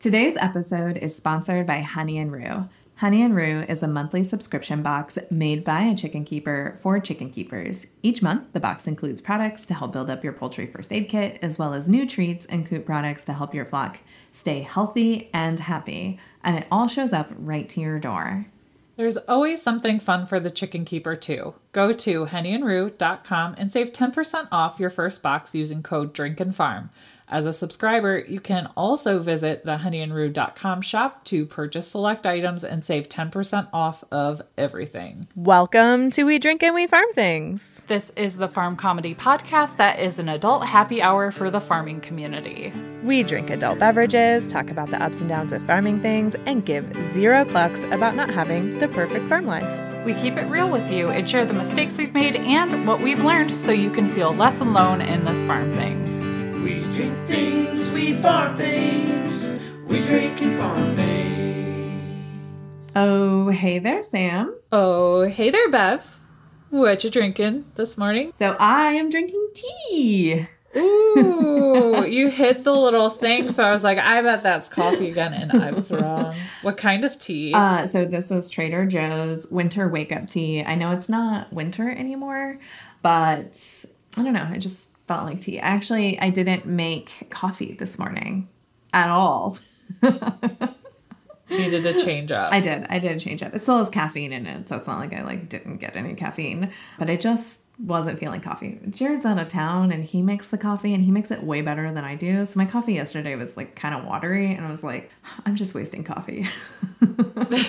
Today's episode is sponsored by Honey and Rue. Honey and Rue is a monthly subscription box made by a chicken keeper for chicken keepers. Each month, the box includes products to help build up your poultry first aid kit, as well as new treats and coop products to help your flock stay healthy and happy. And it all shows up right to your door. There's always something fun for the chicken keeper, too. Go to honeyandrue.com and save 10% off your first box using code DRINKANDFARM. As a subscriber, you can also visit the honeyandrue.com shop to purchase select items and save 10% off of everything. Welcome to We Drink and We Farm Things. This is the farm comedy podcast that is an adult happy hour for the farming community. We drink adult beverages, talk about the ups and downs of farming things, and give zero clucks about not having the perfect farm life. We keep it real with you and share the mistakes we've made and what we've learned so you can feel less alone in this farm thing. We drink things, we farm things, we drink and farm things. Oh, hey there, Sam. Oh, hey there, Bev. What you drinking this morning? So I am drinking tea. Ooh, you hit the little thing, so I was like, I bet that's coffee again, and I was wrong. What kind of tea? Uh, so this is Trader Joe's winter wake up tea. I know it's not winter anymore, but I don't know. I just felt like tea. Actually, I didn't make coffee this morning at all. Needed a change up. I did. I did change up. It still has caffeine in it, so it's not like I like didn't get any caffeine. But I just wasn't feeling coffee. Jared's out of town and he makes the coffee and he makes it way better than I do. So my coffee yesterday was like kind of watery and I was like, I'm just wasting coffee.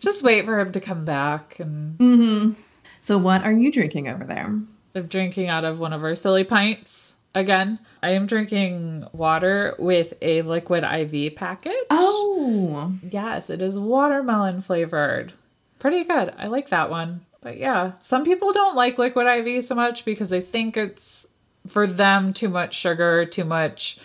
Just wait for him to come back. And Mm-hmm. so what are you drinking over there? I'm drinking out of one of our silly pints. Again, I am drinking water with a liquid IV package. Oh, Yes, it is watermelon flavored. Pretty good. I like that one. But yeah, some people don't like liquid IV so much because they think it's for them too much sugar, too much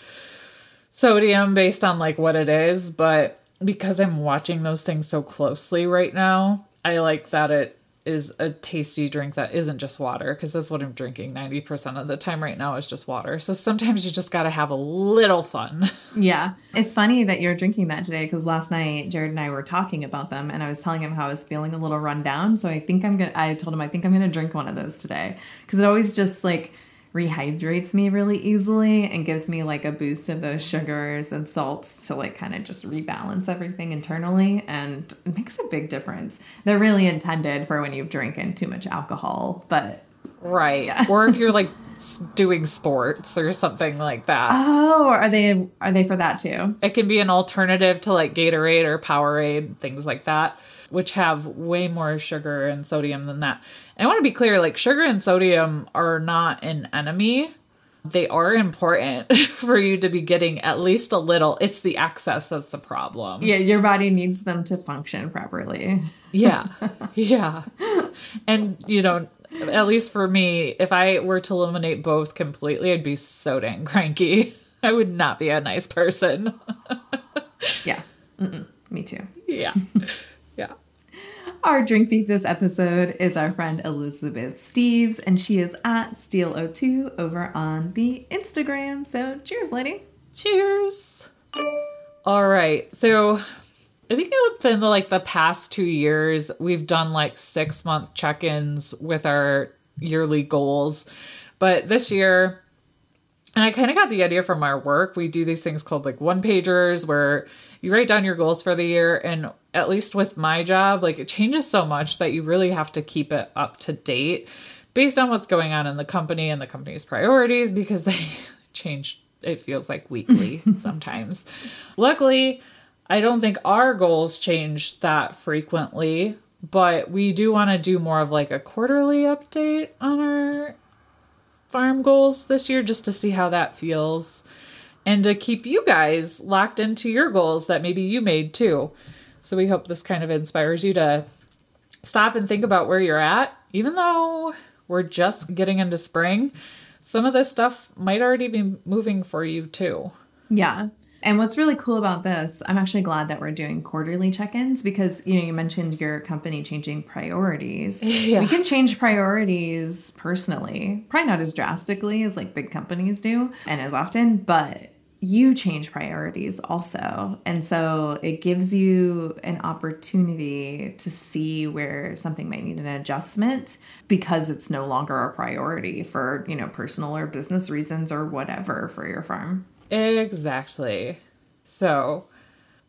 sodium based on like what it is. But because I'm watching those things so closely right now, I like that it is a tasty drink that isn't just water because that's what I'm drinking 90% of the time right now is just water. So sometimes you just got to have a little fun. Yeah. It's funny that you're drinking that today because last night Jared and I were talking about them and I was telling him how I was feeling a little run down. So I think I'm going to, I told him I think I'm going to drink one of those today because it always just like rehydrates me really easily and gives me like a boost of those sugars and salts to like kind of just rebalance everything internally. And it makes a big difference. They're really intended for when you've drinking too much alcohol, but Right. Or if you're like doing sports or something like that. oh, are they, are they for that too? It can be an alternative to like Gatorade or Powerade, things like that, which have way more sugar and sodium than that. And I want to be clear like, sugar and sodium are not an enemy. They are important for you to be getting at least a little. It's the excess that's the problem. Yeah, your body needs them to function properly. Yeah. Yeah. And, you know, at least for me, if I were to eliminate both completely, I'd be so dang cranky. I would not be a nice person. Yeah. Mm-mm. Me too. Yeah. Our drink beat this episode is our friend Elizabeth Steves, and she is at Steel02 over on the Instagram. So cheers, lady. Cheers. All right. So I think within the, like the past two years, we've done like six month check ins with our yearly goals. But this year, and I kind of got the idea from our work. We do these things called like one pagers where you write down your goals for the year. And at least with my job, like it changes so much that you really have to keep it up to date based on what's going on in the company and the company's priorities because they change, it feels like weekly sometimes. Luckily, I don't think our goals change that frequently, but we do want to do more of like a quarterly update on our farm goals this year just to see how that feels and to keep you guys locked into your goals that maybe you made too. So we hope this kind of inspires you to stop and think about where you're at. Even though we're just getting into spring, some of this stuff might already be moving for you too. Yeah. And what's really cool about this, I'm actually glad that we're doing quarterly check-ins because you know you mentioned your company changing priorities. Yeah. We can change priorities personally, probably not as drastically as like big companies do and as often, but you change priorities also. And so it gives you an opportunity to see where something might need an adjustment because it's no longer a priority for, you know, personal or business reasons or whatever for your farm. Exactly. So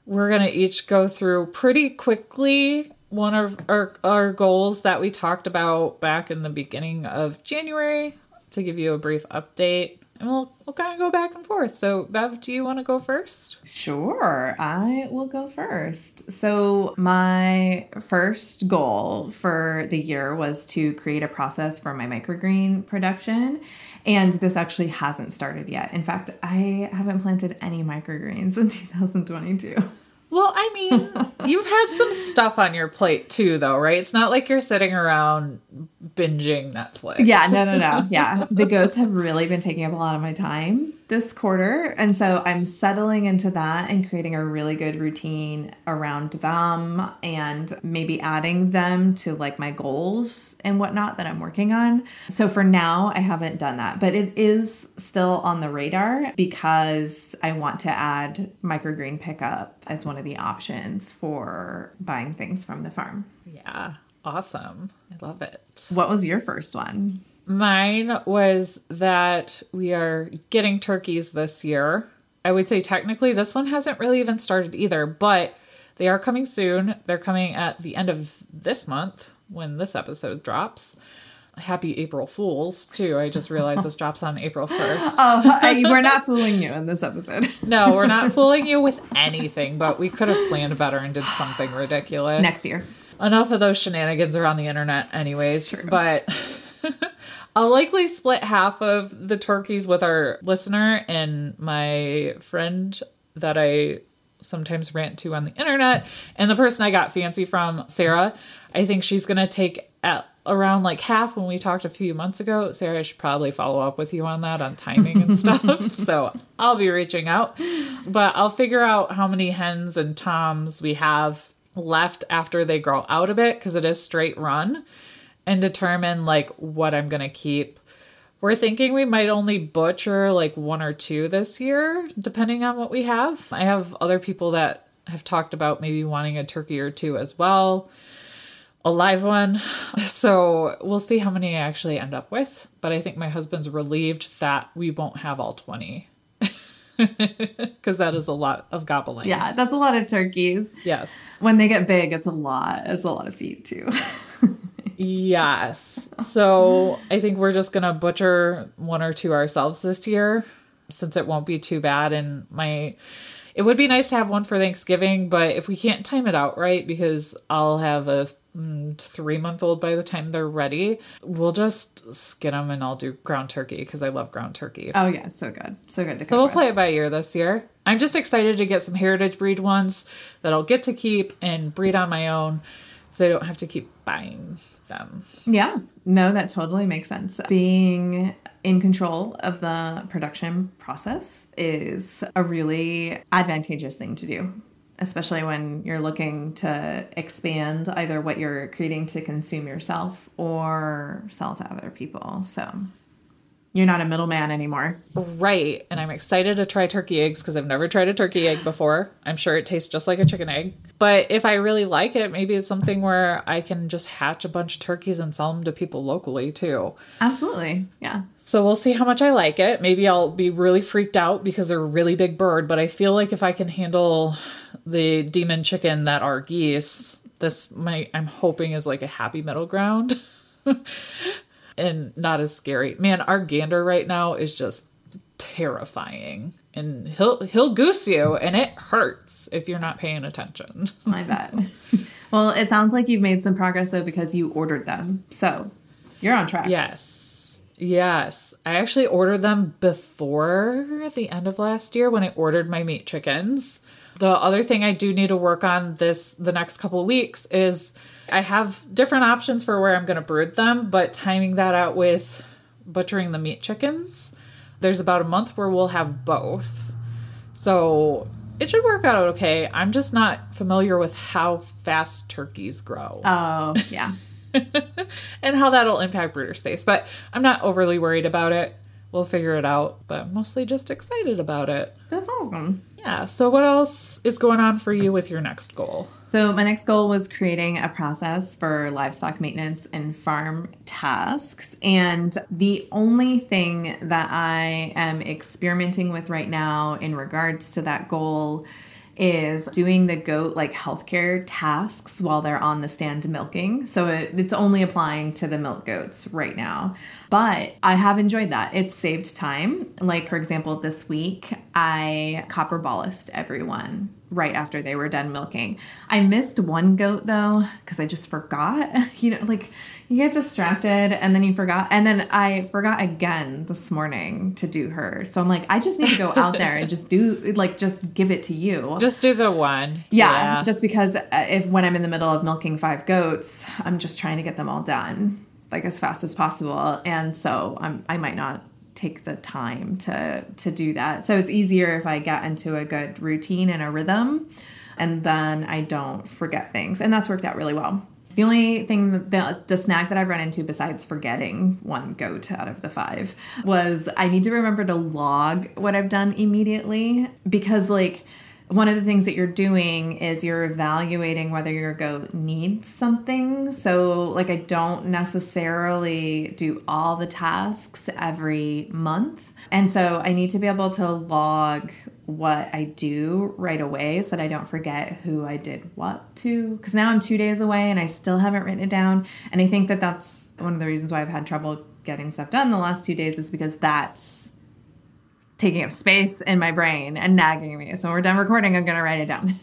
we're going to each go through pretty quickly one of our, our goals that we talked about back in the beginning of January to give you a brief update. And we'll, we'll kind of go back and forth. So, Bev, do you want to go first? Sure, I will go first. So, my first goal for the year was to create a process for my microgreen production. And this actually hasn't started yet. In fact, I haven't planted any microgreens in 2022. Well, I mean, you've had some stuff on your plate too, though, right? It's not like you're sitting around binging Netflix. Yeah, no, no, no. Yeah. The goats have really been taking up a lot of my time this quarter. And so I'm settling into that and creating a really good routine around them and maybe adding them to like my goals and whatnot that I'm working on. So for now, I haven't done that, but it is still on the radar because I want to add microgreen pickup as one of the options for buying things from the farm. Yeah. Awesome. I love it. What was your first one? Mine was that we are getting turkeys this year. I would say technically this one hasn't really even started either, but they are coming soon. They're coming at the end of this month when this episode drops. Happy April Fools, too. I just realized this drops on April 1st. Oh, I, we're not fooling you in this episode. No, we're not fooling you with anything, but we could have planned better and did something ridiculous. Next year. Enough of those shenanigans are on the internet, anyways. True. But I'll likely split half of the turkeys with our listener and my friend that I sometimes rant to on the internet, and the person I got fancy from, Sarah. I think she's gonna take at around like half when we talked a few months ago. Sarah, I should probably follow up with you on that on timing and stuff. so I'll be reaching out, but I'll figure out how many hens and toms we have left after they grow out a bit because it is straight run and determine like what I'm gonna keep. We're thinking we might only butcher like one or two this year, depending on what we have. I have other people that have talked about maybe wanting a turkey or two as well, a live one. So we'll see how many I actually end up with. But I think my husband's relieved that we won't have all 20. Because that is a lot of gobbling. Yeah, that's a lot of turkeys. Yes. When they get big, it's a lot. It's a lot of feet too. Yes. So I think we're just gonna butcher one or two ourselves this year, since it won't be too bad. And my, it would be nice to have one for Thanksgiving, but if we can't time it out right, because I'll have a mm, three month old by the time they're ready, we'll just skin them and I'll do ground turkey because I love ground turkey. oh yeah, it's so good. So good to So we'll with. play it by ear this year. I'm just excited to get some heritage breed ones that I'll get to keep and breed on my own, so I don't have to keep buying them. Yeah. No, that totally makes sense. Being in control of the production process is a really advantageous thing to do, especially when you're looking to expand either what you're creating to consume yourself or sell to other people. So you're not a middleman anymore. Right. And I'm excited to try turkey eggs because I've never tried a turkey egg before. I'm sure it tastes just like a chicken egg. But if I really like it, maybe it's something where I can just hatch a bunch of turkeys and sell them to people locally too. Absolutely. Yeah. So we'll see how much I like it. Maybe I'll be really freaked out because they're a really big bird, but I feel like if I can handle the demon chicken that are geese, this might I'm hoping is like a happy middle ground. and not as scary. Man, our gander right now is just terrifying. And he'll he'll goose you and it hurts if you're not paying attention. I bet. well, it sounds like you've made some progress though because you ordered them. So you're on track. Yes. Yes. I actually ordered them before the end of last year when I ordered my meat chickens. The other thing I do need to work on this the next couple of weeks is I have different options for where I'm going to brood them, but timing that out with butchering the meat chickens. There's about a month where we'll have both. So it should work out okay. I'm just not familiar with how fast turkeys grow Oh, yeah. and how that'll impact brooder space. But I'm not overly worried about it. we'll figure it out, but mostly just excited about it. That's awesome. Yeah. So, what else is going on for you with your next goal? So, my next goal was creating a process for livestock maintenance and farm tasks. And the only thing that I am experimenting with right now in regards to that goal is doing the goat like healthcare tasks while they're on the stand milking. So it, it's only applying to the milk goats right now. But I have enjoyed that. It's saved time. Like, for example, this week I copper bolused everyone right after they were done milking. I missed one goat though because I just forgot. You know, like you get distracted and then you forgot. And then I forgot again this morning to do her. So I'm like, I just need to go out there and just do, like, just give it to you. Just do the one. Yeah, just because uh, if when I'm in the middle of milking five goats, I'm just trying to get them all done like as fast as possible, and so I'm I might not take the time to to do that. So it's easier if I get into a good routine and a rhythm, and then I don't forget things, and that's worked out really well. The only thing, the, the snag that I've run into besides forgetting one goat out of the five was I need to remember to log what I've done immediately because, like, one of the things that you're doing is you're evaluating whether your goat needs something. So, like, I don't necessarily do all the tasks every month. And so, I need to be able to log what I do right away so that I don't forget who I did what to. Because now I'm two days away and I still haven't written it down. And I think that that's one of the reasons why I've had trouble getting stuff done the last two days is because that's taking up space in my brain and nagging me. So when we're done recording, I'm going to write it down.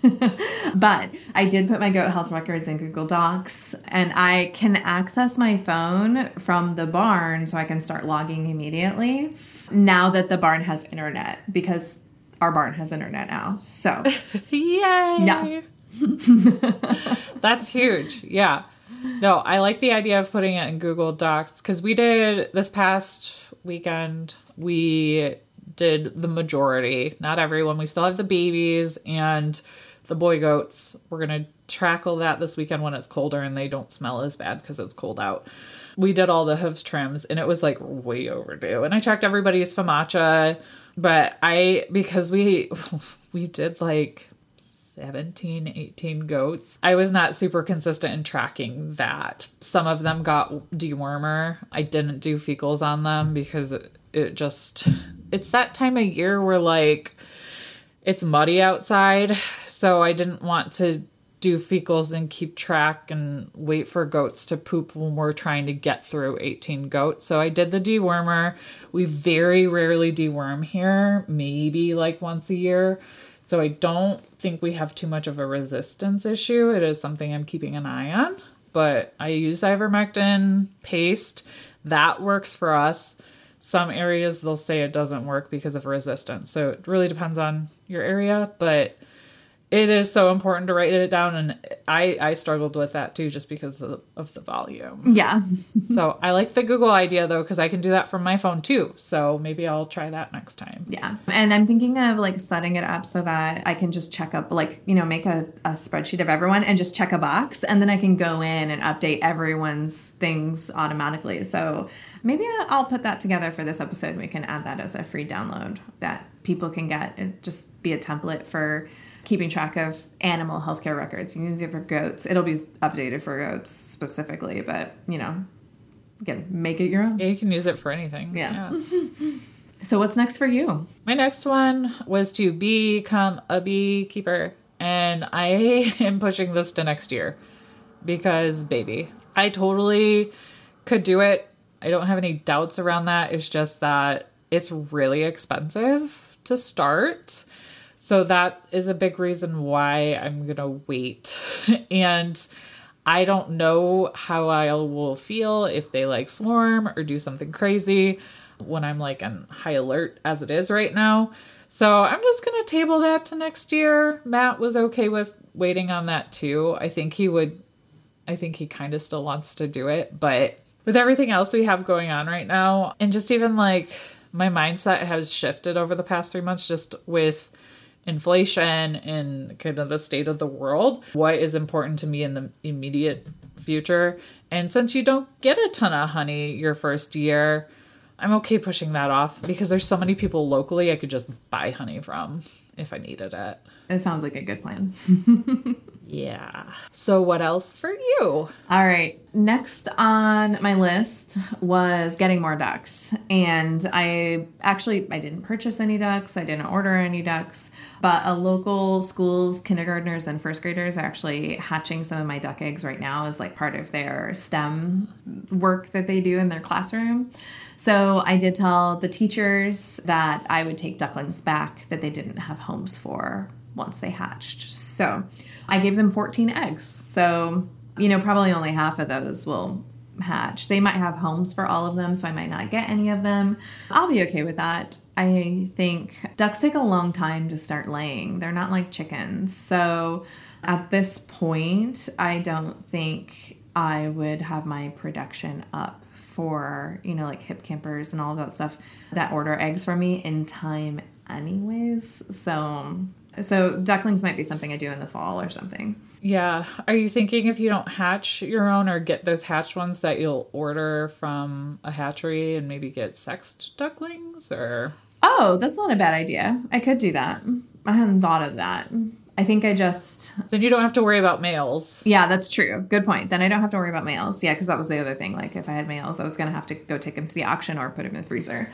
but I did put my goat health records in Google Docs and I can access my phone from the barn so I can start logging immediately now that the barn has internet because our barn has internet now. So, Yay! Yeah. That's huge. Yeah. No, I like the idea of putting it in Google Docs because we did this past weekend, we did the majority, not everyone. We still have the babies and the boy goats. We're going to tackle that this weekend when it's colder and they don't smell as bad because it's cold out. We did all the hooves trims and it was like way overdue. And I checked everybody's FAMACHA, but I, because we, we did like 17, 18 goats. I was not super consistent in tracking that. Some of them got dewormer. I didn't do fecals on them because it, it just, it's that time of year where like it's muddy outside. So I didn't want to do fecals and keep track and wait for goats to poop when we're trying to get through 18 goats. So I did the dewormer. We very rarely deworm here, maybe like once a year. So I don't think we have too much of a resistance issue. It is something I'm keeping an eye on, but I use ivermectin paste. That works for us. Some areas they'll say it doesn't work because of resistance. So it really depends on your area, but it is so important to write it down and i i struggled with that too just because of the, of the volume yeah. so i like the google idea though because i can do that from my phone too so maybe i'll try that next time Yeah. And I'm thinking of like setting it up so that I can just check up, like, you know, make a, a spreadsheet of everyone and just check a box. And then I can go in and update everyone's things automatically. So maybe I'll put that together for this episode. We can add that as a free download that people can get and just be a template for keeping track of animal healthcare records. You can use it for goats. It'll be updated for goats specifically, but, you know, again, make it your own. yeah you can use it for anything Yeah. So what's next for you? My next one was to become a beekeeper, and I am pushing this to next year because, baby, I totally could do it. I don't have any doubts around that. It's just that it's really expensive to start. So that is a big reason why I'm going to wait. and I don't know how I will feel if they like swarm or do something crazy when I'm like on high alert as it is right now. So I'm just going to table that to next year. Matt was okay with waiting on that too. I think he would, I think he kind of still wants to do it. But with everything else we have going on right now, and just even like my mindset has shifted over the past three months just with inflation and kind of the state of the world, what is important to me in the immediate future. And since you don't get a ton of honey your first year, I'm okay pushing that off because there's so many people locally I could just buy honey from if I needed it. It sounds like a good plan. Yeah. So what else for you? All right. Next on my list was getting more ducks. And I actually I didn't purchase any ducks. I didn't order any ducks. But a local school's kindergartners and first graders are actually hatching some of my duck eggs right now as like part of their STEM work that they do in their classroom. So I did tell the teachers that I would take ducklings back that they didn't have homes for once they hatched. So I gave them 14 eggs. So, you know, probably only half of those will hatch. They might have homes for all of them, so I might not get any of them. I'll be okay with that. I think ducks take a long time to start laying, they're not like chickens. So, at this point, I don't think I would have my production up for, you know, like hip campers and all that stuff that order eggs for me in time anyways. So, so ducklings might be something I do in the fall or something. Yeah. Are you thinking if you don't hatch your own or get those hatched ones that you'll order from a hatchery and maybe get sexed ducklings or Oh, that's not a bad idea. I could do that. I hadn't thought of that. I think I just then you don't have to worry about males. Yeah, that's true. Good point. Then I don't have to worry about males. Yeah, because that was the other thing. Like if I had males, I was gonna have to go take them to the auction or put them in the freezer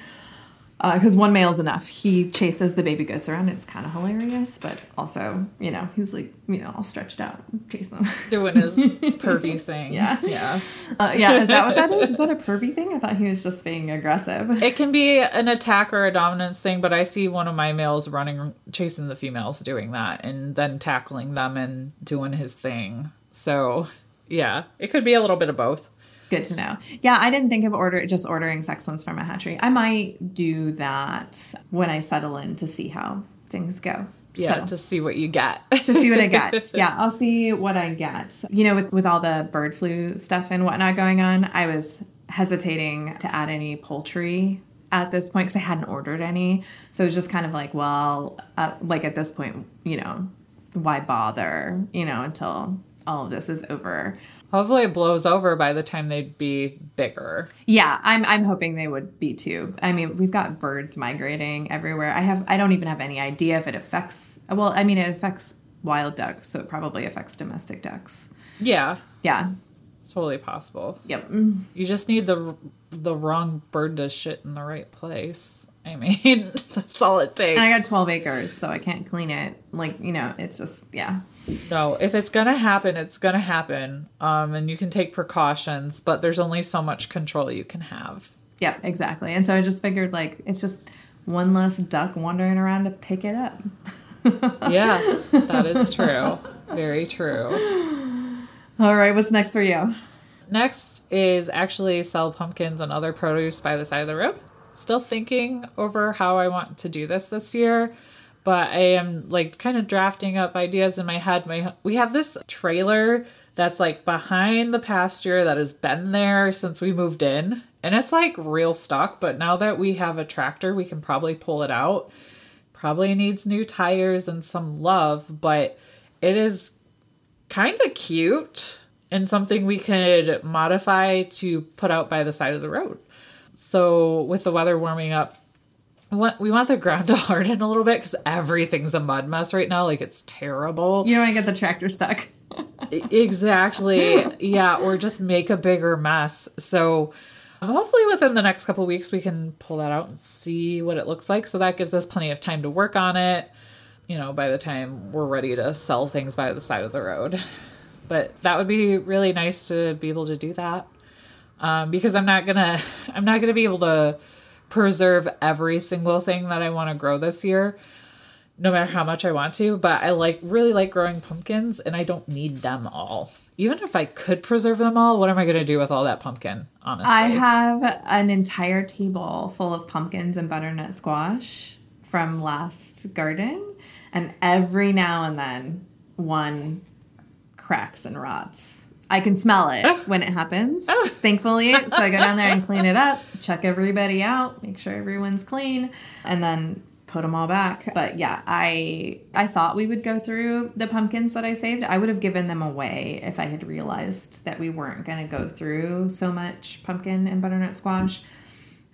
because uh, one male is enough. He chases the baby goats around. It's kind of hilarious, but also, you know, he's like, you know, all stretched out, chasing them. Doing his pervy thing. Yeah. Yeah. Uh, yeah. Is that what that is? Is that a pervy thing? I thought he was just being aggressive. It can be an attack or a dominance thing, but I see one of my males running, chasing the females doing that and then tackling them and doing his thing. So, yeah, it could be a little bit of both. Good to know. Yeah, I didn't think of order just ordering sex ones from a hatchery. I might do that when I settle in to see how things go. Yeah, so, to see what you get. to see what I get. Yeah, I'll see what I get. You know, with with all the bird flu stuff and whatnot going on, I was hesitating to add any poultry at this point because I hadn't ordered any. So it was just kind of like, well, uh, like at this point, you know, why bother? You know, until all of this is over. Hopefully it blows over by the time they'd be bigger. Yeah, I'm I'm hoping they would be too. I mean, we've got birds migrating everywhere. I have I don't even have any idea if it affects well, I mean it affects wild ducks, so it probably affects domestic ducks. Yeah. Yeah. It's totally possible. Yep. You just need the the wrong bird to shit in the right place. I mean, that's all it takes. And I got 12 acres, so I can't clean it. Like, you know, it's just, yeah. No, if it's gonna happen, it's gonna happen. Um, and you can take precautions, but there's only so much control you can have. Yeah, exactly. And so I just figured, like, it's just one less duck wandering around to pick it up. yeah, that is true. Very true. All right, what's next for you? Next is actually sell pumpkins and other produce by the side of the road still thinking over how I want to do this this year, but I am like kind of drafting up ideas in my head. My we have this trailer that's like behind the pasture that has been there since we moved in, and it's like real stock, but now that we have a tractor, we can probably pull it out. Probably needs new tires and some love, but it is kind of cute and something we could modify to put out by the side of the road. So with the weather warming up, want, we want the ground to harden a little bit because everything's a mud mess right now. Like it's terrible. You don't want to get the tractor stuck. exactly. Yeah, or just make a bigger mess. So hopefully within the next couple weeks we can pull that out and see what it looks like. So that gives us plenty of time to work on it. You know, by the time we're ready to sell things by the side of the road. But that would be really nice to be able to do that um, because I'm not gonna I'm not gonna be able to preserve every single thing that I want to grow this year, no matter how much I want to. But I like really like growing pumpkins, and I don't need them all. Even if I could preserve them all, what am I gonna do with all that pumpkin? Honestly, I have an entire table full of pumpkins and butternut squash from last garden, and every now and then one cracks and rots I can smell it oh. when it happens, oh. thankfully. So I go down there and clean it up, check everybody out, make sure everyone's clean, and then put them all back. But yeah, I I thought we would go through the pumpkins that I saved. I would have given them away if I had realized that we weren't going to go through so much pumpkin and butternut squash.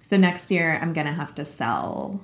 So next year, I'm going to have to sell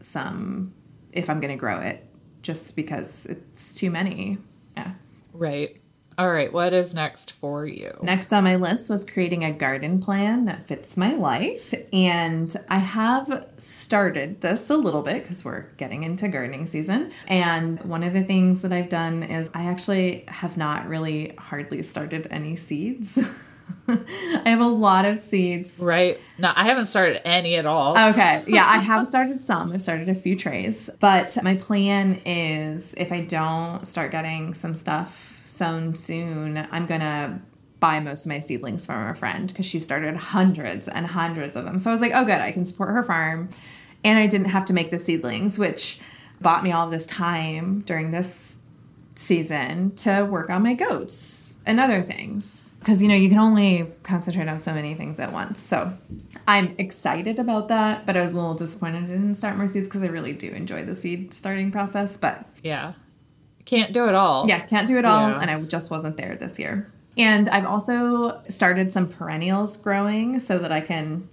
some if I'm going to grow it just because it's too many. Yeah. Right. All right. What is next for you? Next on my list was creating a garden plan that fits my life. And I have started this a little bit because we're getting into gardening season. And one of the things that I've done is I actually have not really hardly started any seeds. I have a lot of seeds. Right. No, I haven't started any at all. Okay. Yeah, I have started some. I've started a few trays. But my plan is if I don't start getting some stuff sown soon, I'm going to buy most of my seedlings from a friend because she started hundreds and hundreds of them. So I was like, oh, good, I can support her farm. And I didn't have to make the seedlings, which bought me all this time during this season to work on my goats and other things. Because, you know, you can only concentrate on so many things at once. So I'm excited about that, but I was a little disappointed I didn't start more seeds because I really do enjoy the seed starting process. But Yeah. Can't do it all. yeah, can't do it all. Yeah. And I just wasn't there this year. And I've also started some perennials growing so that I can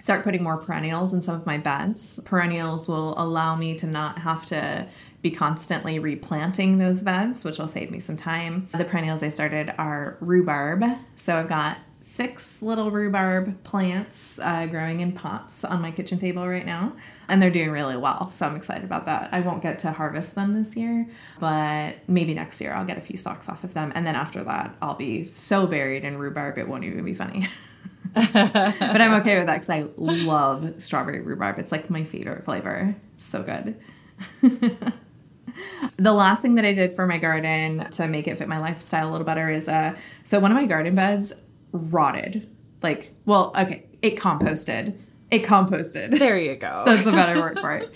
start putting more perennials in some of my beds. Perennials will allow me to not have to be constantly replanting those beds, which will save me some time. The perennials I started are rhubarb. So I've got six little rhubarb plants uh, growing in pots on my kitchen table right now, and they're doing really well. So I'm excited about that. I won't get to harvest them this year, but maybe next year I'll get a few stalks off of them. And then after that, I'll be so buried in rhubarb, it won't even be funny. but I'm okay with that because I love strawberry rhubarb. It's like my favorite flavor. So good. the last thing that I did for my garden to make it fit my lifestyle a little better is uh so one of my garden beds rotted. Like, well, okay, it composted. It composted. There you go. That's a better word for it.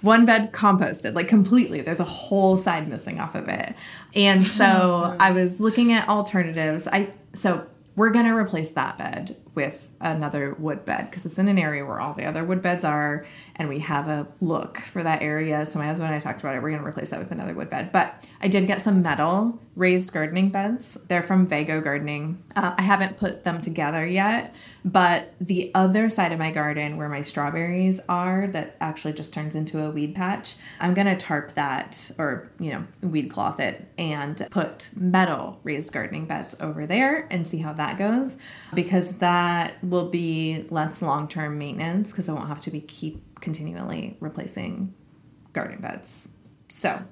One bed composted, like completely. There's a whole side missing off of it. And so I was looking at alternatives. I so we're gonna replace that bed with another wood bed because it's in an area where all the other wood beds are, and we have a look for that area. So my husband and I talked about it. We're gonna replace that with another wood bed. But I did get some metal raised gardening beds. They're from Vego Gardening. Uh, I haven't put them together yet, but the other side of my garden where my strawberries are, that actually just turns into a weed patch, I'm gonna tarp that or you know weed cloth it and put metal raised gardening beds over there and see how that goes because that will be less long term maintenance because I won't have to be keep continually replacing garden beds. So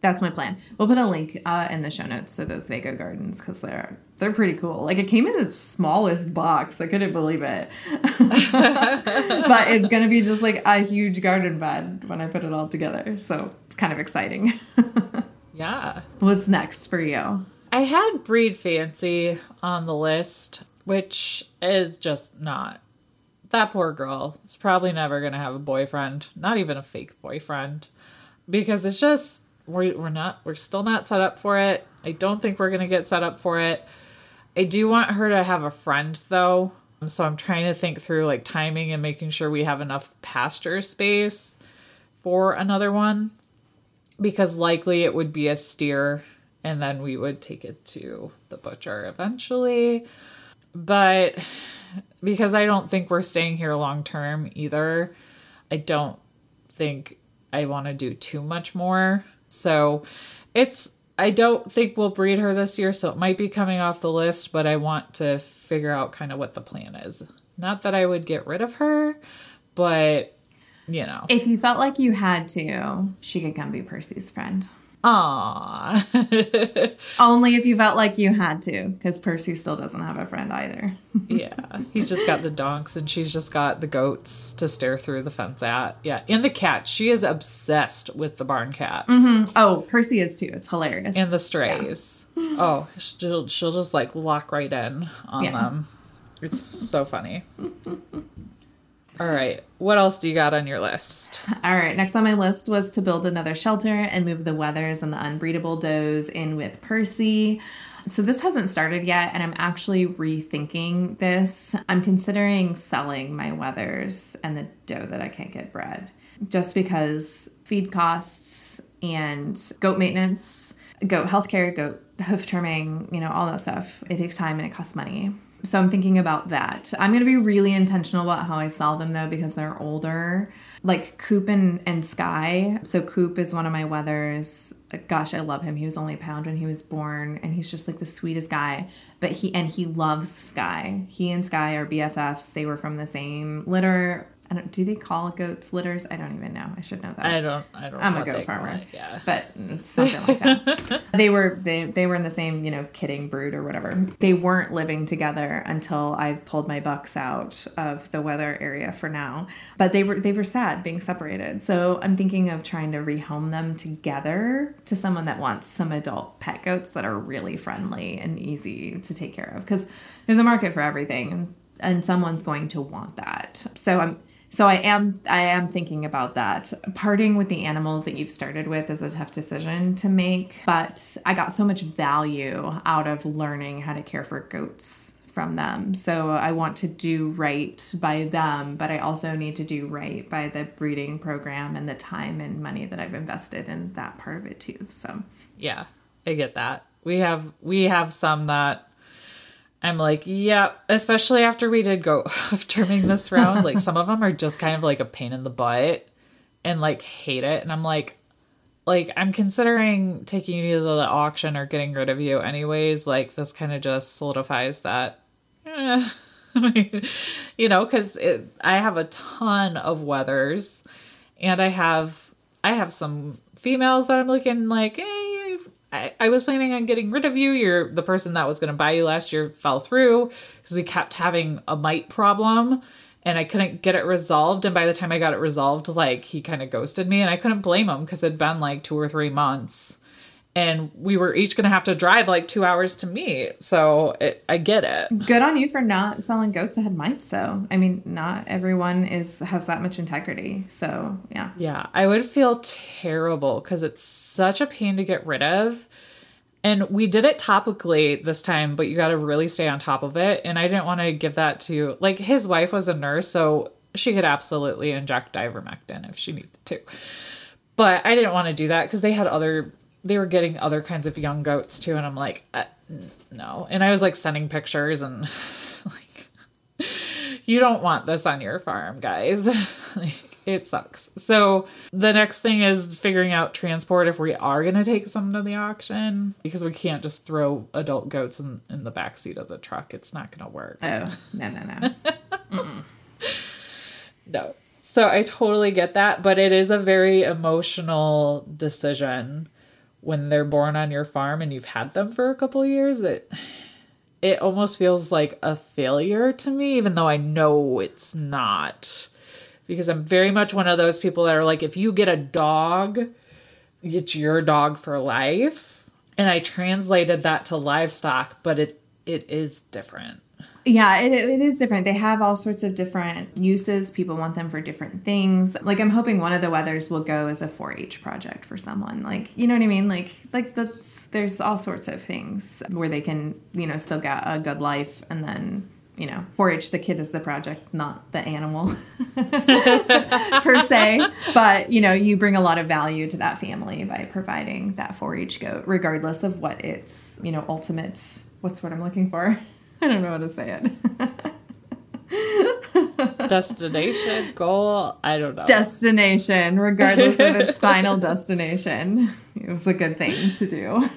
that's my plan. We'll put a link uh, in the show notes to those Vego gardens because they're they're pretty cool. Like it came in its smallest box. I couldn't believe it. but it's gonna be just like a huge garden bed when I put it all together. So it's kind of exciting. yeah. What's next for you? I had Breed Fancy on the list, which is just not. That poor girl is probably never going to have a boyfriend, not even a fake boyfriend, because it's just, we're, we're not, we're still not set up for it. I don't think we're going to get set up for it. I do want her to have a friend though. So I'm trying to think through like timing and making sure we have enough pasture space for another one because likely it would be a steer and then we would take it to the butcher eventually. But because I don't think we're staying here long term either, I don't think I want to do too much more. So it's I don't think we'll breed her this year, so it might be coming off the list, but I want to figure out kind of what the plan is. Not that I would get rid of her, but you know. If you felt like you had to, she could come be Percy's friend. Aww. Only if you felt like you had to, because Percy still doesn't have a friend either. yeah. He's just got the donks and she's just got the goats to stare through the fence at. Yeah. And the cat. She is obsessed with the barn cats mm-hmm. Oh, Percy is too. It's hilarious. and the strays. Oh, she'll, she'll just like lock right in on Yeah. them. It's so funny. All right. What else do you got on your list? All right, next on my list was to build another shelter and move the weathers and the unbreedable does in with Percy. So this hasn't started yet, and I'm actually rethinking this. I'm considering selling my weathers and the doe that I can't get bred, just because feed costs and goat maintenance, goat healthcare, goat hoof trimming, you know, all that stuff. It takes time and it costs money. So I'm thinking about that. I'm going to be really intentional about how I sell them though because they're older. Like Coop and, and Sky. So Coop is one of my weathers. Gosh, I love him. He was only a pound when he was born and he's just like the sweetest guy. But he and he loves Sky. He and Sky are BFFs. They were from the same litter. I don't, do they call goats litters? I don't even know. I should know that. I don't. I don't. I'm know a goat farmer. it, Yeah. But mm, something like that. they were they they were in the same, you know, kidding brood or whatever. They weren't living together until I pulled my bucks out of the weather area for now. But they were they were sad being separated. So I'm thinking of trying to rehome them together to someone that wants some adult pet goats that are really friendly and easy to take care of because there's a market for everything and someone's going to want that. So I'm so I am I am thinking about that. Parting with the animals that you've started with is a tough decision to make, but I got so much value out of learning how to care for goats from them. So I want to do right by them, but I also need to do right by the breeding program and the time and money that I've invested in that part of it too. So Yeah, I get that. We have we have some that I'm like, yeah, especially after we did go off trimming this round, like some of them are just kind of like a pain in the butt and like hate it. And I'm like, like I'm considering taking you to the auction or getting rid of you anyways. Like this kind of just solidifies that. eh, you know, because I have a ton of weathers, and I have I have some females that I'm looking like, hey, I, I was planning on getting rid of you. You're the person that was going to buy you last year fell through because we kept having a mite problem and I couldn't get it resolved. And by the time I got it resolved, like he kind of ghosted me and I couldn't blame him because it'd been like two or three months and we were each going to have to drive like two hours to meet. So it, I get it. good on you for not selling goats that had mites though. I mean, not everyone is has that much integrity. So yeah. Yeah, I would feel terrible because it's such a pain to get rid of. And we did it topically this time, but you got to really stay on top of it. And I didn't want to give that to, like, his wife was a nurse, so she could absolutely inject ivermectin if she needed to. But I didn't want to do that because they had other, they were getting other kinds of young goats too. And I'm like, uh, no. And I was like sending pictures and like, you don't want this on your farm, guys. like, it sucks. So the next thing is figuring out transport if we are going to take some to the auction because we can't just throw adult goats in, in the back seat of the truck. It's not going to work. Oh no no no. No. So I totally get that, but it is a very emotional decision when they're born on your farm and you've had them for a couple years. It it almost feels like a failure to me, even though I know it's not. Because I'm very much one of those people that are like, if you get a dog, it's your dog for life. And I translated that to livestock, but it it is different. Yeah, it, it is different. They have all sorts of different uses. People want them for different things. Like I'm hoping one of the weathers will go as a 4-H project for someone. Like you know what I mean? Like like that's there's all sorts of things where they can you know still get a good life and then you know 4-H the kid is the project, not the animal per se. But you know you bring a lot of value to that family by providing that 4-H goat, regardless of what its you know ultimate. What's what I'm looking for? I don't know how to say it. Destination, goal, I don't know. destination, regardless of its final destination. It was a good thing to do.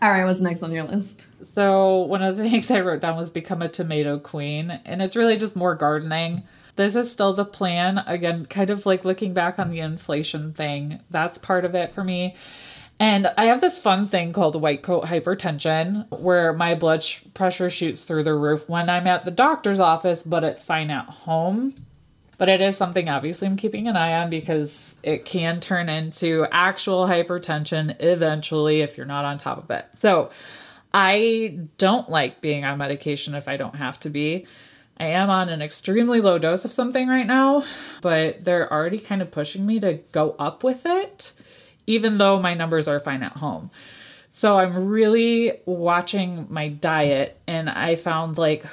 All right, what's next on your list? So one of the things I wrote down was become a tomato queen, and it's really just more gardening. This is still the plan. Again, kind of like looking back on the inflation thing. That's part of it for me. And I have this fun thing called white coat hypertension, where my blood sh- pressure shoots through the roof when I'm at the doctor's office, but it's fine at home. But it is something obviously I'm keeping an eye on because it can turn into actual hypertension eventually if you're not on top of it. So I don't like being on medication if I don't have to be. I am on an extremely low dose of something right now, but they're already kind of pushing me to go up with it, even though my numbers are fine at home. So I'm really watching my diet, and I found like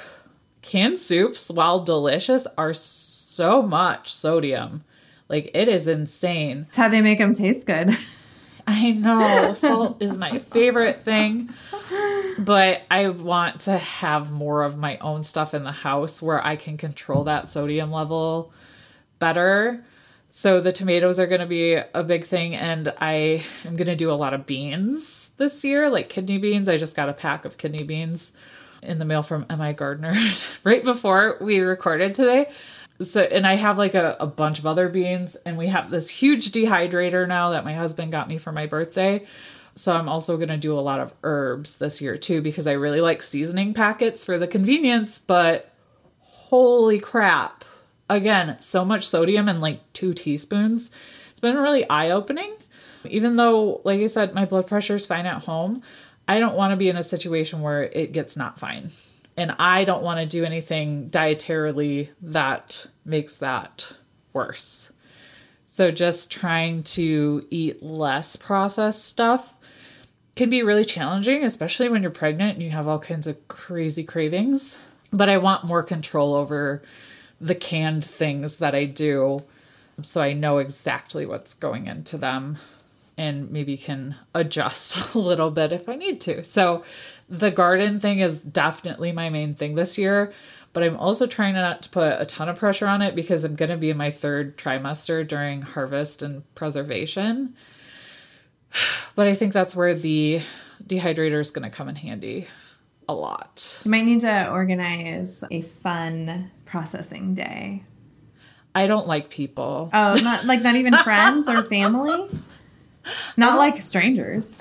canned soups, while delicious, are so much sodium. Like it is insane. It's how they make them taste good. I know salt is my favorite thing. but I want to have more of my own stuff in the house where I can control that sodium level better. So the tomatoes are going to be a big thing and I am going to do a lot of beans this year, like kidney beans. I just got a pack of kidney beans in the mail from MIgardener right before we recorded today. So and I have like a, a bunch of other beans and we have this huge dehydrator now that my husband got me for my birthday. So I'm also going to do a lot of herbs this year too because I really like seasoning packets for the convenience, but holy crap. Again, so much sodium in like 2 teaspoons. It's been really eye-opening. Even though like I said my blood pressure is fine at home, I don't want to be in a situation where it gets not fine. And I don't want to do anything dietarily that makes that worse. So just trying to eat less processed stuff can be really challenging, especially when you're pregnant and you have all kinds of crazy cravings. But I want more control over the canned things that I do so I know exactly what's going into them and maybe can adjust a little bit if I need to. So the garden thing is definitely my main thing this year, but I'm also trying not to put a ton of pressure on it because I'm going to be in my third trimester during harvest and preservation. But I think that's where the dehydrator is going to come in handy a lot. You might need to organize a fun processing day. I don't like people. Oh, not like not even friends or family? Not like strangers.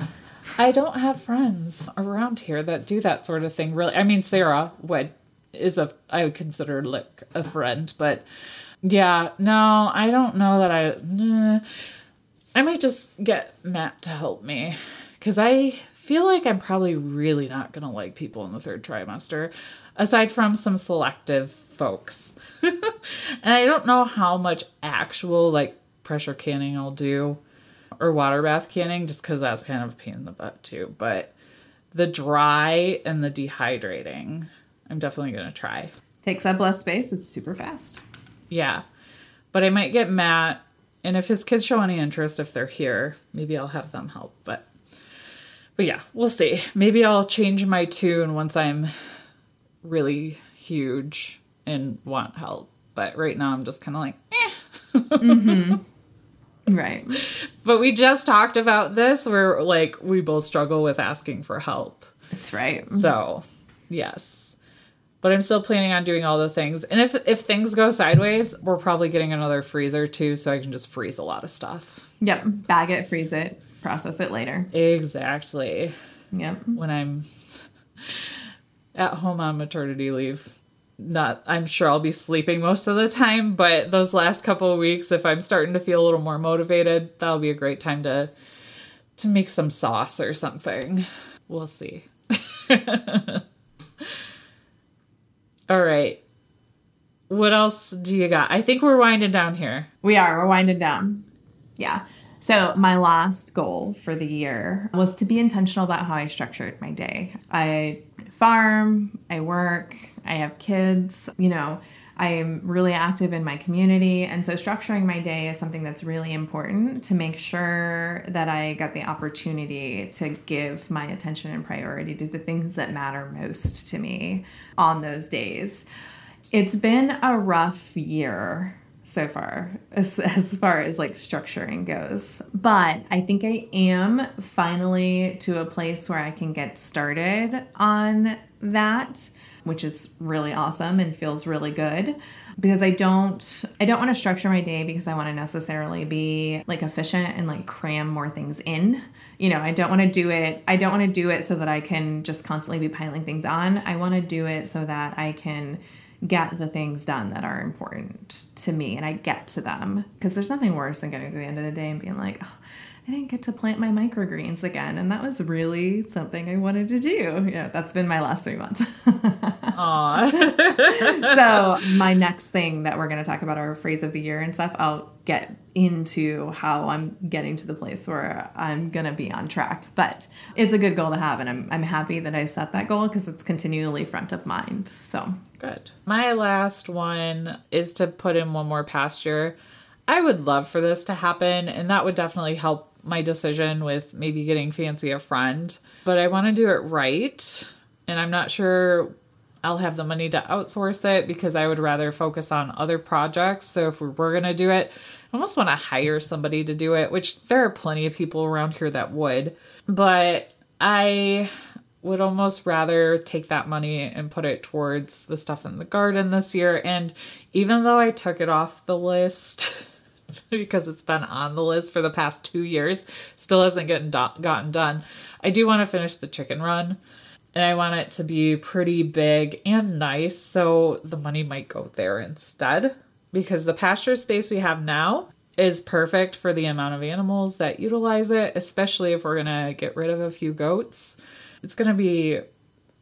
I don't have friends around here that do that sort of thing. Really, I mean, Sarah would is a I would consider like a friend, but yeah, no, I don't know that I. nah. I might just get Matt to help me because I feel like I'm probably really not gonna like people in the third trimester, aside from some selective folks. and I don't know how much actual like pressure canning I'll do or water bath canning just because that's kind of a pain in the butt too. But the dry and the dehydrating, I'm definitely gonna try. Takes up less space. It's super fast. Yeah. But I might get Matt, and if his kids show any interest, if they're here, maybe I'll have them help. But but yeah, we'll see. Maybe I'll change my tune once I'm really huge and want help. But right now I'm just kind of like, eh. Right. But we just talked about this where like we both struggle with asking for help. That's right. So, yes. But I'm still planning on doing all the things. And if if things go sideways, we're probably getting another freezer too so I can just freeze a lot of stuff. Yep. Bag it, freeze it, process it later. Exactly. Yep. When I'm at home on maternity leave. Not I'm sure I'll be sleeping most of the time, but those last couple weeks if I'm starting to feel a little more motivated, that'll be a great time to to make some sauce or something. We'll see. All right. What else do you got? I think we're winding down here. We are. We're winding down. Yeah. So, my last goal for the year was to be intentional about how I structured my day. I farm, I work, I have kids, you know, I am really active in my community. And so, structuring my day is something that's really important to make sure that I get the opportunity to give my attention and priority to the things that matter most to me on those days. It's been a rough year so far as, as far as like structuring goes. But i think i am finally to a place where i can get started on that which is really awesome and feels really good. Because i don't i don't want to structure my day because i want to necessarily be like efficient and like cram more things in. You know i don't want to do it i don't want to do it so that i can just constantly be piling things on. I want to do it so that i can get the things done that are important to me and I get to them. Because there's nothing worse than getting to the end of the day and being like, oh, I didn't get to plant my microgreens again. And that was really something I wanted to do. Yeah, that's been my last three months. so, my next thing that we're going to talk about our phrase of the year and stuff, I'll get into how I'm getting to the place where I'm going to be on track. But it's a good goal to have. And I'm, I'm happy that I set that goal because it's continually front of mind. So, Good. My last one is to put in one more pasture. I would love for this to happen, and that would definitely help my decision with maybe getting fancy a friend, but I want to do it right. And I'm not sure I'll have the money to outsource it because I would rather focus on other projects. So if we were going to do it, I almost want to hire somebody to do it, which there are plenty of people around here that would. But I would almost rather take that money and put it towards the stuff in the garden this year. And even though I took it off the list because it's been on the list for the past two years, still hasn't gotten do- gotten done. I do want to finish the chicken run and I want it to be pretty big and nice. So the money might go there instead because the pasture space we have now is perfect for the amount of animals that utilize it, especially if we're to get rid of a few goats. It's going to be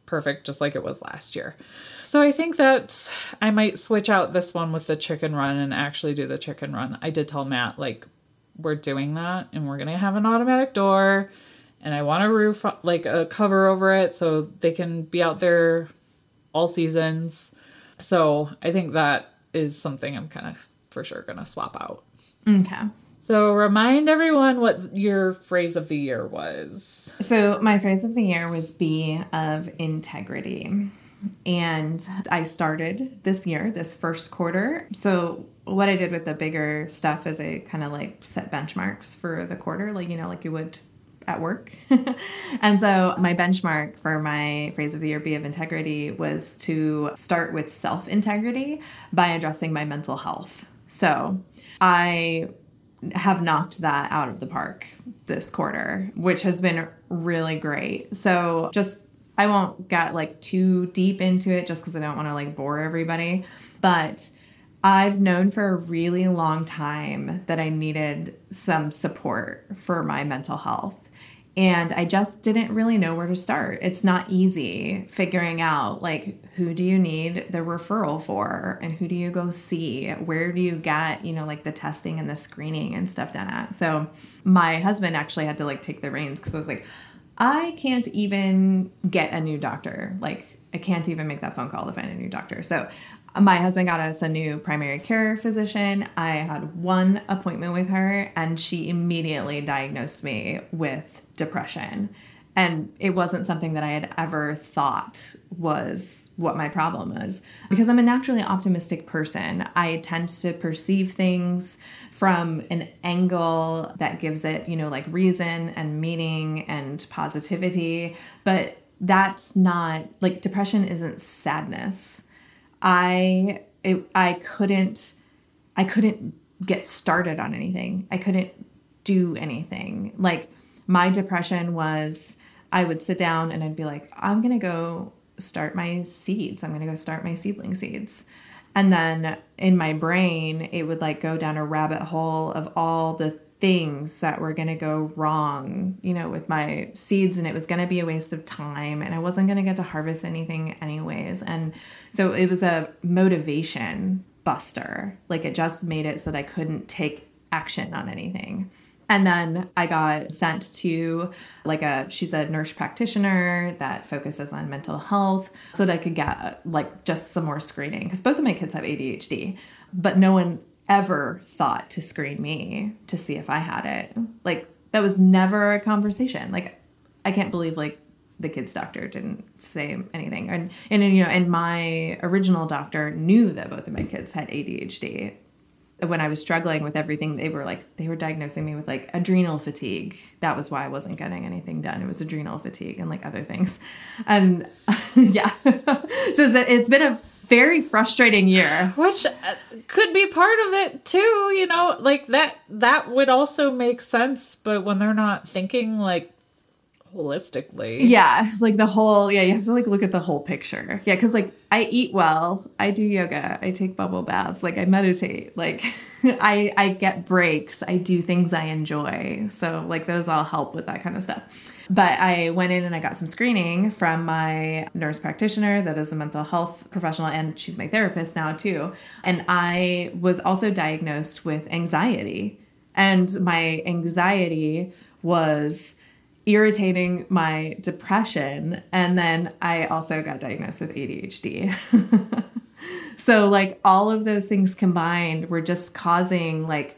perfect just like it was last year. So I think that I might switch out this one with the chicken run and actually do the chicken run. I did tell Matt like we're doing that and we're going to have an automatic door and I want a roof like a cover over it so they can be out there all seasons. So I think that is something I'm kind of for sure going to swap out. Okay. So remind everyone what your phrase of the year was. So my phrase of the year was be of integrity. And I started this year, this first quarter. So what I did with the bigger stuff is I kind of like set benchmarks for the quarter, like you know, like you would at work. and so my benchmark for my phrase of the year be of integrity was to start with self integrity by addressing my mental health. So I have knocked that out of the park this quarter, which has been really great. So just I won't get like too deep into it just because I don't want to like bore everybody, but I've known for a really long time that I needed some support for my mental health. And I just didn't really know where to start. It's not easy figuring out like who do you need the referral for and who do you go see? Where do you get, you know, like the testing and the screening and stuff done at? So my husband actually had to like take the reins because I was like, I can't even get a new doctor. Like I can't even make that phone call to find a new doctor. So my husband got us a new primary care physician. I had one appointment with her and she immediately diagnosed me with depression. And it wasn't something that I had ever thought was what my problem was. Because I'm a naturally optimistic person, I tend to perceive things from an angle that gives it, you know, like reason and meaning and positivity. But that's not like depression isn't sadness I it, I couldn't I couldn't get started on anything. I couldn't do anything. Like my depression was I would sit down and I'd be like, I'm going to go start my seeds. I'm going to go start my seedling seeds. And then in my brain, it would like go down a rabbit hole of all the things that were going to go wrong, you know, with my seeds, and it was going to be a waste of time, and I wasn't going to get to harvest anything, anyways. And so it was a motivation buster. Like it just made it so that I couldn't take action on anything. And then I got sent to like a she's a nurse practitioner that focuses on mental health so that I could get like just some more screening because both of my kids have ADHD, but no one ever thought to screen me to see if I had it. Like that was never a conversation. Like I can't believe like the kid's doctor didn't say anything. And and you know, and my original doctor knew that both of my kids had ADHD. When I was struggling with everything, they were like they were diagnosing me with like adrenal fatigue. That was why I wasn't getting anything done. It was adrenal fatigue and like other things. And yeah. so it's been a very frustrating year. Which uh, could be part of it too, you know, like that that would also make sense, but when they're not thinking like holistically. Yeah, like the whole yeah, you have to like look at the whole picture. Yeah, cuz like I eat well, I do yoga, I take bubble baths, like I meditate, like I I get breaks, I do things I enjoy. So like those all help with that kind of stuff. But I went in and I got some screening from my nurse practitioner that is a mental health professional and she's my therapist now too. And I was also diagnosed with anxiety. And my anxiety was irritating my depression. And then I also got diagnosed with ADHD. so, like, all of those things combined were just causing like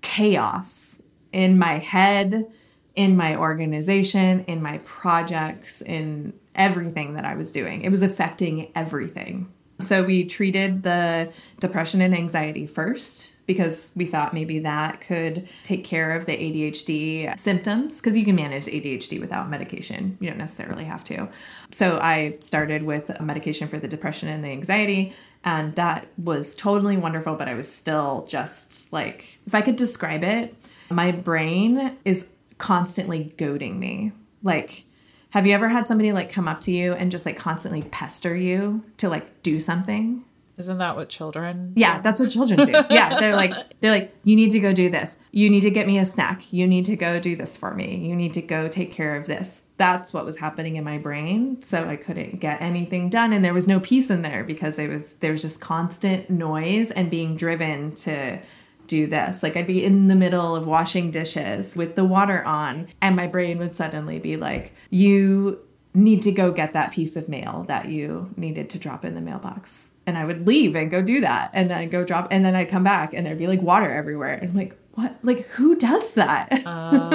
chaos in my head, in my organization, in my projects, in everything that I was doing. It was affecting everything. So we treated the depression and anxiety first because we thought maybe that could take care of the ADHD symptoms because you can manage ADHD without medication. You don't necessarily have to. So I started with a medication for the depression and the anxiety and that was totally wonderful but I was still just like if I could describe it, my brain is constantly goading me. Like have you ever had somebody like come up to you and just like constantly pester you to like do something? Isn't that what children? Yeah, that's what children do. Yeah, they're like they're like you need to go do this. You need to get me a snack. You need to go do this for me. You need to go take care of this. That's what was happening in my brain. So I couldn't get anything done and there was no peace in there because it was there was just constant noise and being driven to do this. Like I'd be in the middle of washing dishes with the water on, and my brain would suddenly be like, You need to go get that piece of mail that you needed to drop in the mailbox. And I would leave and go do that. And then I'd go drop, and then I'd come back and there'd be like water everywhere. And I'm like, what? Like, who does that?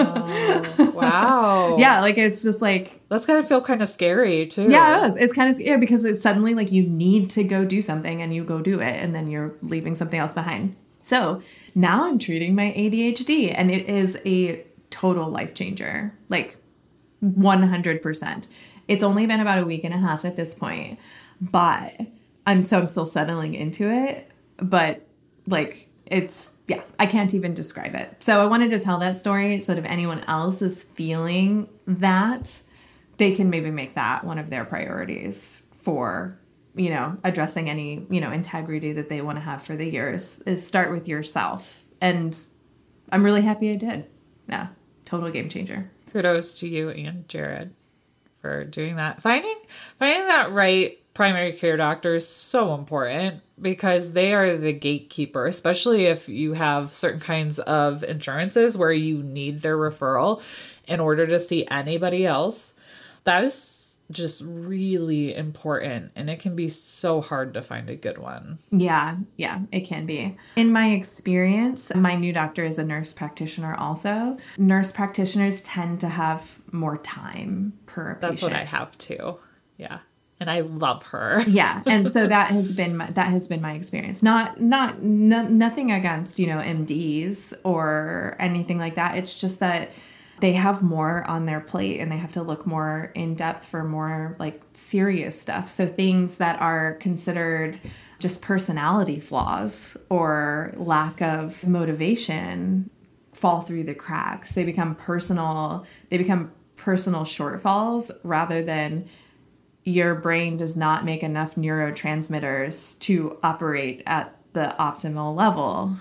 Oh, wow. yeah, like it's just like, That's gotta feel kind of scary too. yeah, it is. It's kind of yeah because it's suddenly like you need to go do something and you go do it, and then you're leaving something else behind. So now I'm treating my ADHD, and it is a total life changer. Like 100%. It's only been about a week and a half at this point, but I'm so I'm still settling into it. But like it's yeah, I can't even describe it. So I wanted to tell that story so that if anyone else is feeling that, they can maybe make that one of their priorities for you know addressing any you know integrity that they want to have for the years is start with yourself and i'm really happy i did yeah total game changer Kudos to you and Jared for doing that. Finding finding that right primary care doctor is so important because they are the gatekeeper, especially if you have certain kinds of insurances where you need their referral in order to see anybody else. That is just really important and it can be so hard to find a good one. Yeah, yeah, it can be. In my experience, my new doctor is a nurse practitioner also. Nurse practitioners tend to have more time per That's patient. what I have too. Yeah. And I love her. yeah and so that has been my, that has been my experience not not no, nothing against you know mds or anything like that it's just that they have more on their plate and they have to look more in depth for more like serious stuff. So things that are considered just personality flaws or lack of motivation fall through the cracks. They become personal they become personal shortfalls rather than your brain does not make enough neurotransmitters to operate at the optimal level.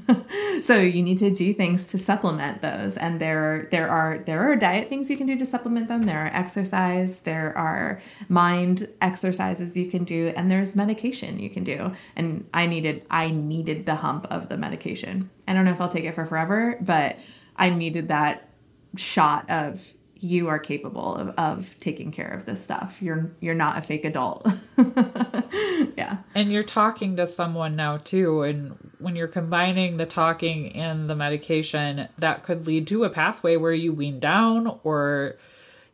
so you need to do things to supplement those and there there are there are diet things you can do to supplement them there are exercise there are mind exercises you can do and there's medication you can do and i needed i needed the hump of the medication i don't know if i'll take it for forever but i needed that shot of you are capable of, of taking care of this stuff. You're you're not a fake adult. yeah. And you're talking to someone now too. And when you're combining the talking and the medication, that could lead to a pathway where you wean down or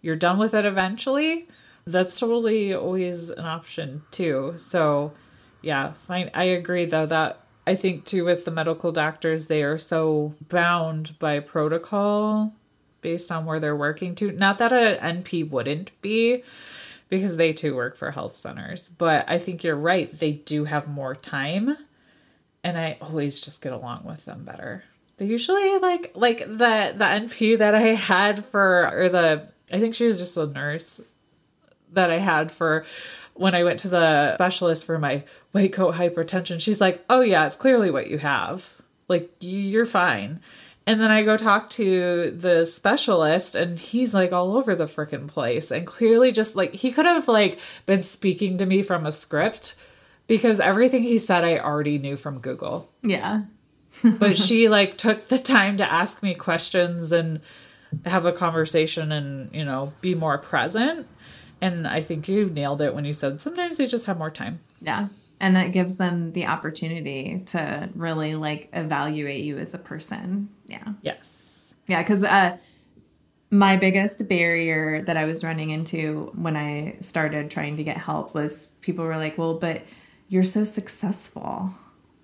you're done with it eventually. That's totally always an option too. So yeah, fine. I agree though that I think too with the medical doctors, they are so bound by protocol based on where they're working to. Not that a NP wouldn't be, because they too work for health centers. But I think you're right. They do have more time, and I always just get along with them better. They usually like like the the NP that I had for or the I think she was just a nurse that I had for when I went to the specialist for my white coat hypertension. She's like, "Oh yeah, it's clearly what you have. Like you're fine." And then I go talk to the specialist and he's like all over the freaking place and clearly just like he could have like been speaking to me from a script because everything he said I already knew from Google. Yeah. But she like took the time to ask me questions and have a conversation and, you know, be more present. And I think you nailed it when you said sometimes they just have more time. Yeah. And that gives them the opportunity to really like evaluate you as a person. Yeah. Yes. Yeah, because uh, my biggest barrier that I was running into when I started trying to get help was people were like, well, but you're so successful.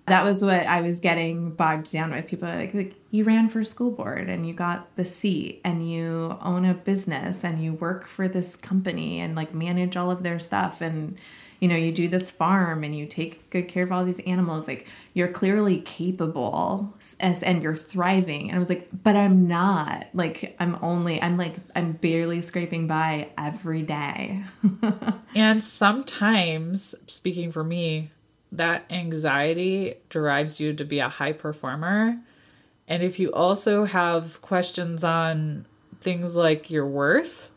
That was what I was getting bogged down with. People are like, like, you ran for school board and you got the seat and you own a business and you work for this company and like manage all of their stuff and you know, you do this farm and you take good care of all these animals. Like you're clearly capable as and you're thriving. And I was like, but I'm not. Like I'm only I'm like I'm barely scraping by every day. And sometimes, speaking for me, that anxiety drives you to be a high performer. And if you also have questions on things like your worth,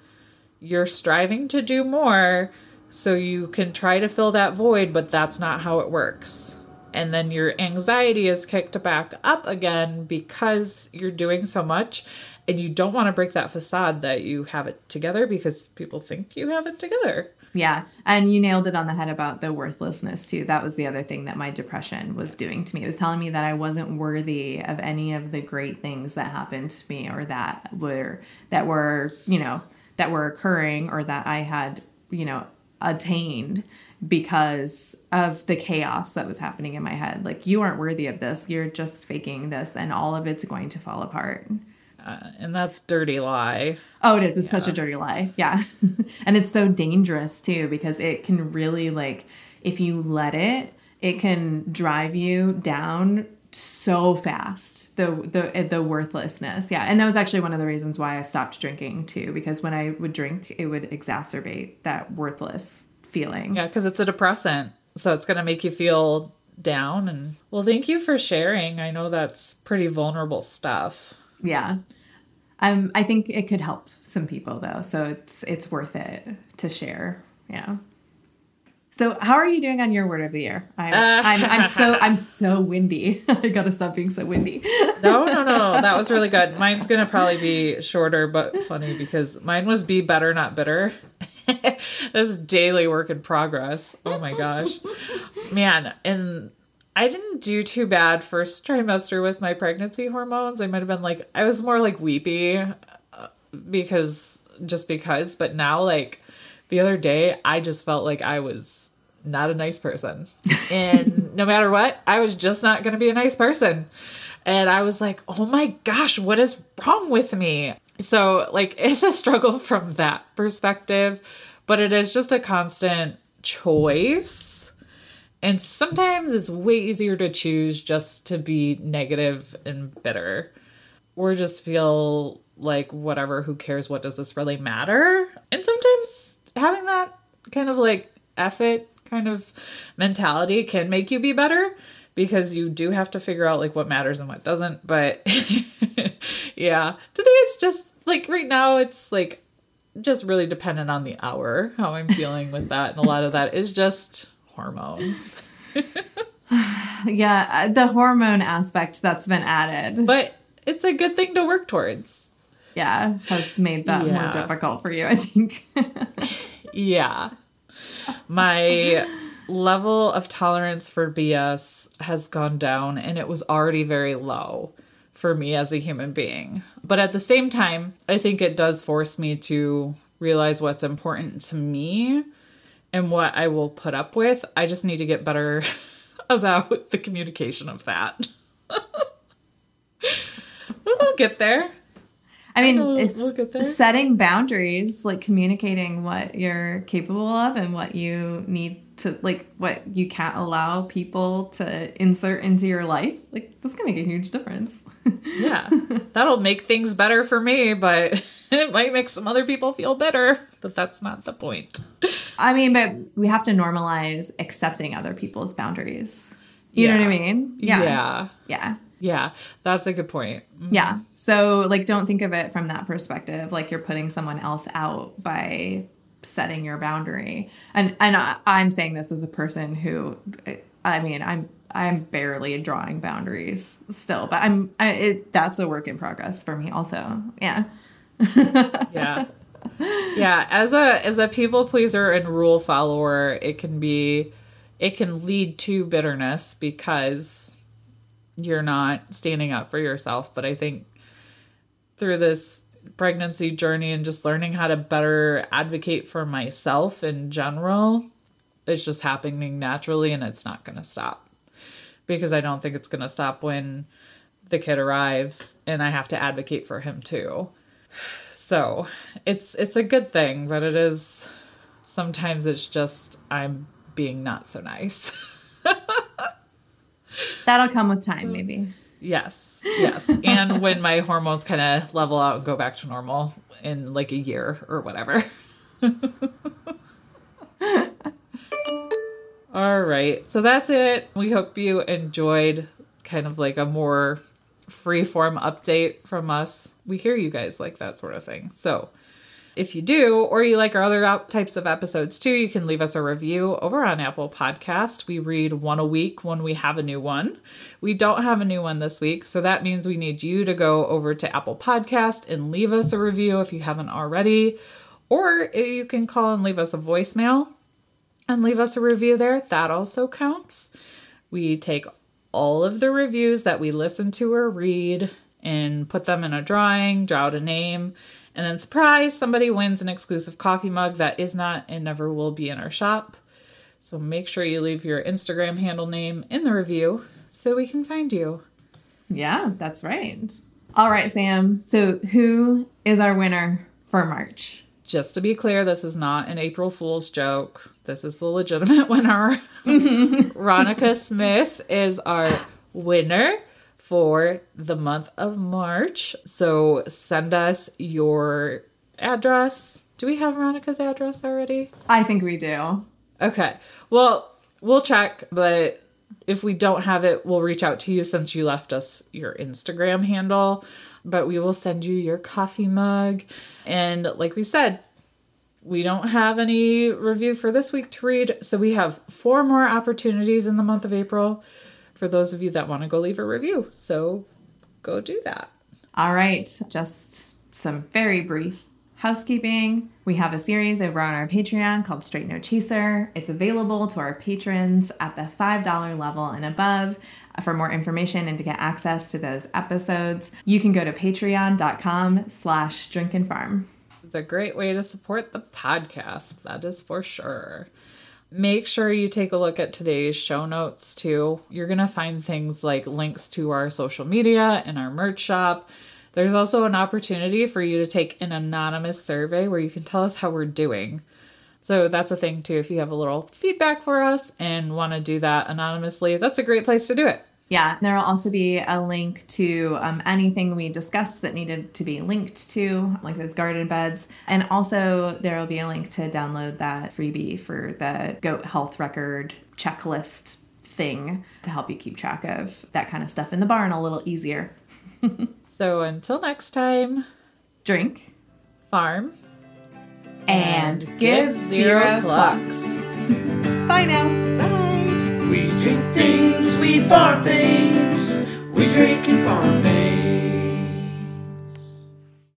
you're striving to do more so you can try to fill that void, but that's not how it works. And then your anxiety is kicked back up again because you're doing so much and you don't want to break that facade that you have it together because people think you have it together. Yeah. And you nailed it on the head about the worthlessness too. That was the other thing that my depression was doing to me. It was telling me that I wasn't worthy of any of the great things that happened to me or that were that were, you know, that were occurring or that I had, you know, attained because of the chaos that was happening in my head. Like you aren't worthy of this. You're just faking this and all of it's going to fall apart. Uh, and that's dirty lie. Oh, it is. It's such a dirty lie. Yeah. and it's so dangerous too because it can really like if you let it, it can drive you down so fast. The the the worthlessness. Yeah. And that was actually one of the reasons why I stopped drinking too because when I would drink, it would exacerbate that worthless feeling. Yeah, because it's a depressant. So it's going to make you feel down. And well, thank you for sharing. I know that's pretty vulnerable stuff. Yeah. Um I think it could help some people though. So it's it's worth it to share. Yeah. So how are you doing on your word of the year? I'm, I'm, I'm so I'm so windy. I gotta stop being so windy. No, no, no, no. That was really good. Mine's going to probably be shorter but funny because mine was be better, not bitter. this is daily work in progress. Oh my gosh. Man, and I didn't do too bad first trimester with my pregnancy hormones. I might have been like I was more like weepy uh, because just because, but now like the other day I just felt like I was not a nice person. And no matter what, I was just not going to be a nice person. And I was like, "Oh my gosh, what is wrong with me?" So, like it's a struggle from that perspective, but it is just a constant choice. And sometimes it's way easier to choose just to be negative and bitter or just feel like whatever, who cares, what does this really matter? And sometimes having that kind of like F it kind of mentality can make you be better because you do have to figure out like what matters and what doesn't. But yeah, today it's just like right now it's like just really dependent on the hour how I'm feeling with that. And a lot of that is just hormones. yeah, uh, the hormone aspect that's been added. But it's a good thing to work towards. yeah, has made that Yeah. more difficult for you, I think. Yeah. My level of tolerance for BS has gone down and it was already very low for me as a human being. But at the same time, I think it does force me to realize what's important to me and what I will put up with. I just need to get better about the communication of that. we'll get there. I mean, We'll- it's we'll get there. setting boundaries, like communicating what you're capable of and what you need to, like, what you can't allow people to insert into your life. Like, that's gonna make a huge difference. Yeah, that'll make things better for me, but it might make some other people feel better. But that's not the point. I mean, but we have to normalize accepting other people's boundaries. You know what I mean? Yeah. Yeah. Yeah. Yeah, that's a good point. Mm-hmm. Yeah. So, like, don't think of it from that perspective. Like, you're putting someone else out by setting your boundary. And and I, I'm saying this as a person who, I mean, I'm I'm barely drawing boundaries still, but I'm I, it, that's a work in progress for me. Also, yeah. Yeah. Yeah, as a as a people pleaser and rule follower, it can be it can lead to bitterness because you're not standing up for yourself, but I think through this pregnancy journey and just learning how to better advocate for myself in general. It's just happening naturally and it's not going to stop. Because I don't think it's going to stop when the kid arrives and I have to advocate for him too. So, it's it's a good thing, but it is sometimes it's just I'm being not so nice. That'll come with time, maybe. Yes, yes. And when my hormones kind of level out and go back to normal in like a year or whatever. All right. So that's it. We hope you enjoyed kind of like a more free form update from us. We hear you guys like that sort of thing. So if you do, or you like our other types of episodes too, you can leave us a review over on Apple Podcast. We read one a week when we have a new one. We don't have a new one this week, so that means we need you to go over to Apple Podcast and leave us a review if you haven't already, or eh, you can call and leave us a voicemail and leave us a review there. That also counts. We take all of the reviews that we listen to or read and put them in a drawing, draw out a name, and then surprise, somebody wins an exclusive coffee mug that is not and never will be in our shop. So make sure you leave your Instagram handle name in the review so we can find you. Yeah, that's right. All right, Sam. So, who is our winner for March? Just to be clear, this is not an April Fool's joke. This is the legitimate winner. Ronica Smith is our winner for the month of March. So send us your address. Do we have Veronica's address already? I think we do. Okay. Well, we'll check, but if we don't have it, we'll reach out to you since you left us your Instagram handle. But we will send you your coffee mug. And like we said, we don't have any review for this week to read. So we have four more opportunities in the month of April for those of you that want to go leave a review. So go do that. All right, just some very brief housekeeping. We have a series over on our Patreon called Straight No Chaser. It's available to our patrons at the $5 level and above. For more information and to get access to those episodes, you can go to patreon.com slash drink and farm. It's a great way to support the podcast, that is for sure. Make sure you take a look at today's show notes too. You're going to find things like links to our social media and our merch shop. There's also an opportunity for you to take an anonymous survey where you can tell us how we're doing. So that's a thing too. If you have a little feedback for us and want to do that anonymously, that's a great place to do it. Yeah, there will also be a link to um, anything we discussed that needed to be linked to, like those garden beds. And also, there will be a link to download that freebie for the goat health record checklist thing to help you keep track of that kind of stuff in the barn a little easier. So until next time, Drink farm and, give zero clucks. Bye now. We drink things, we farm things, we drink and farm things.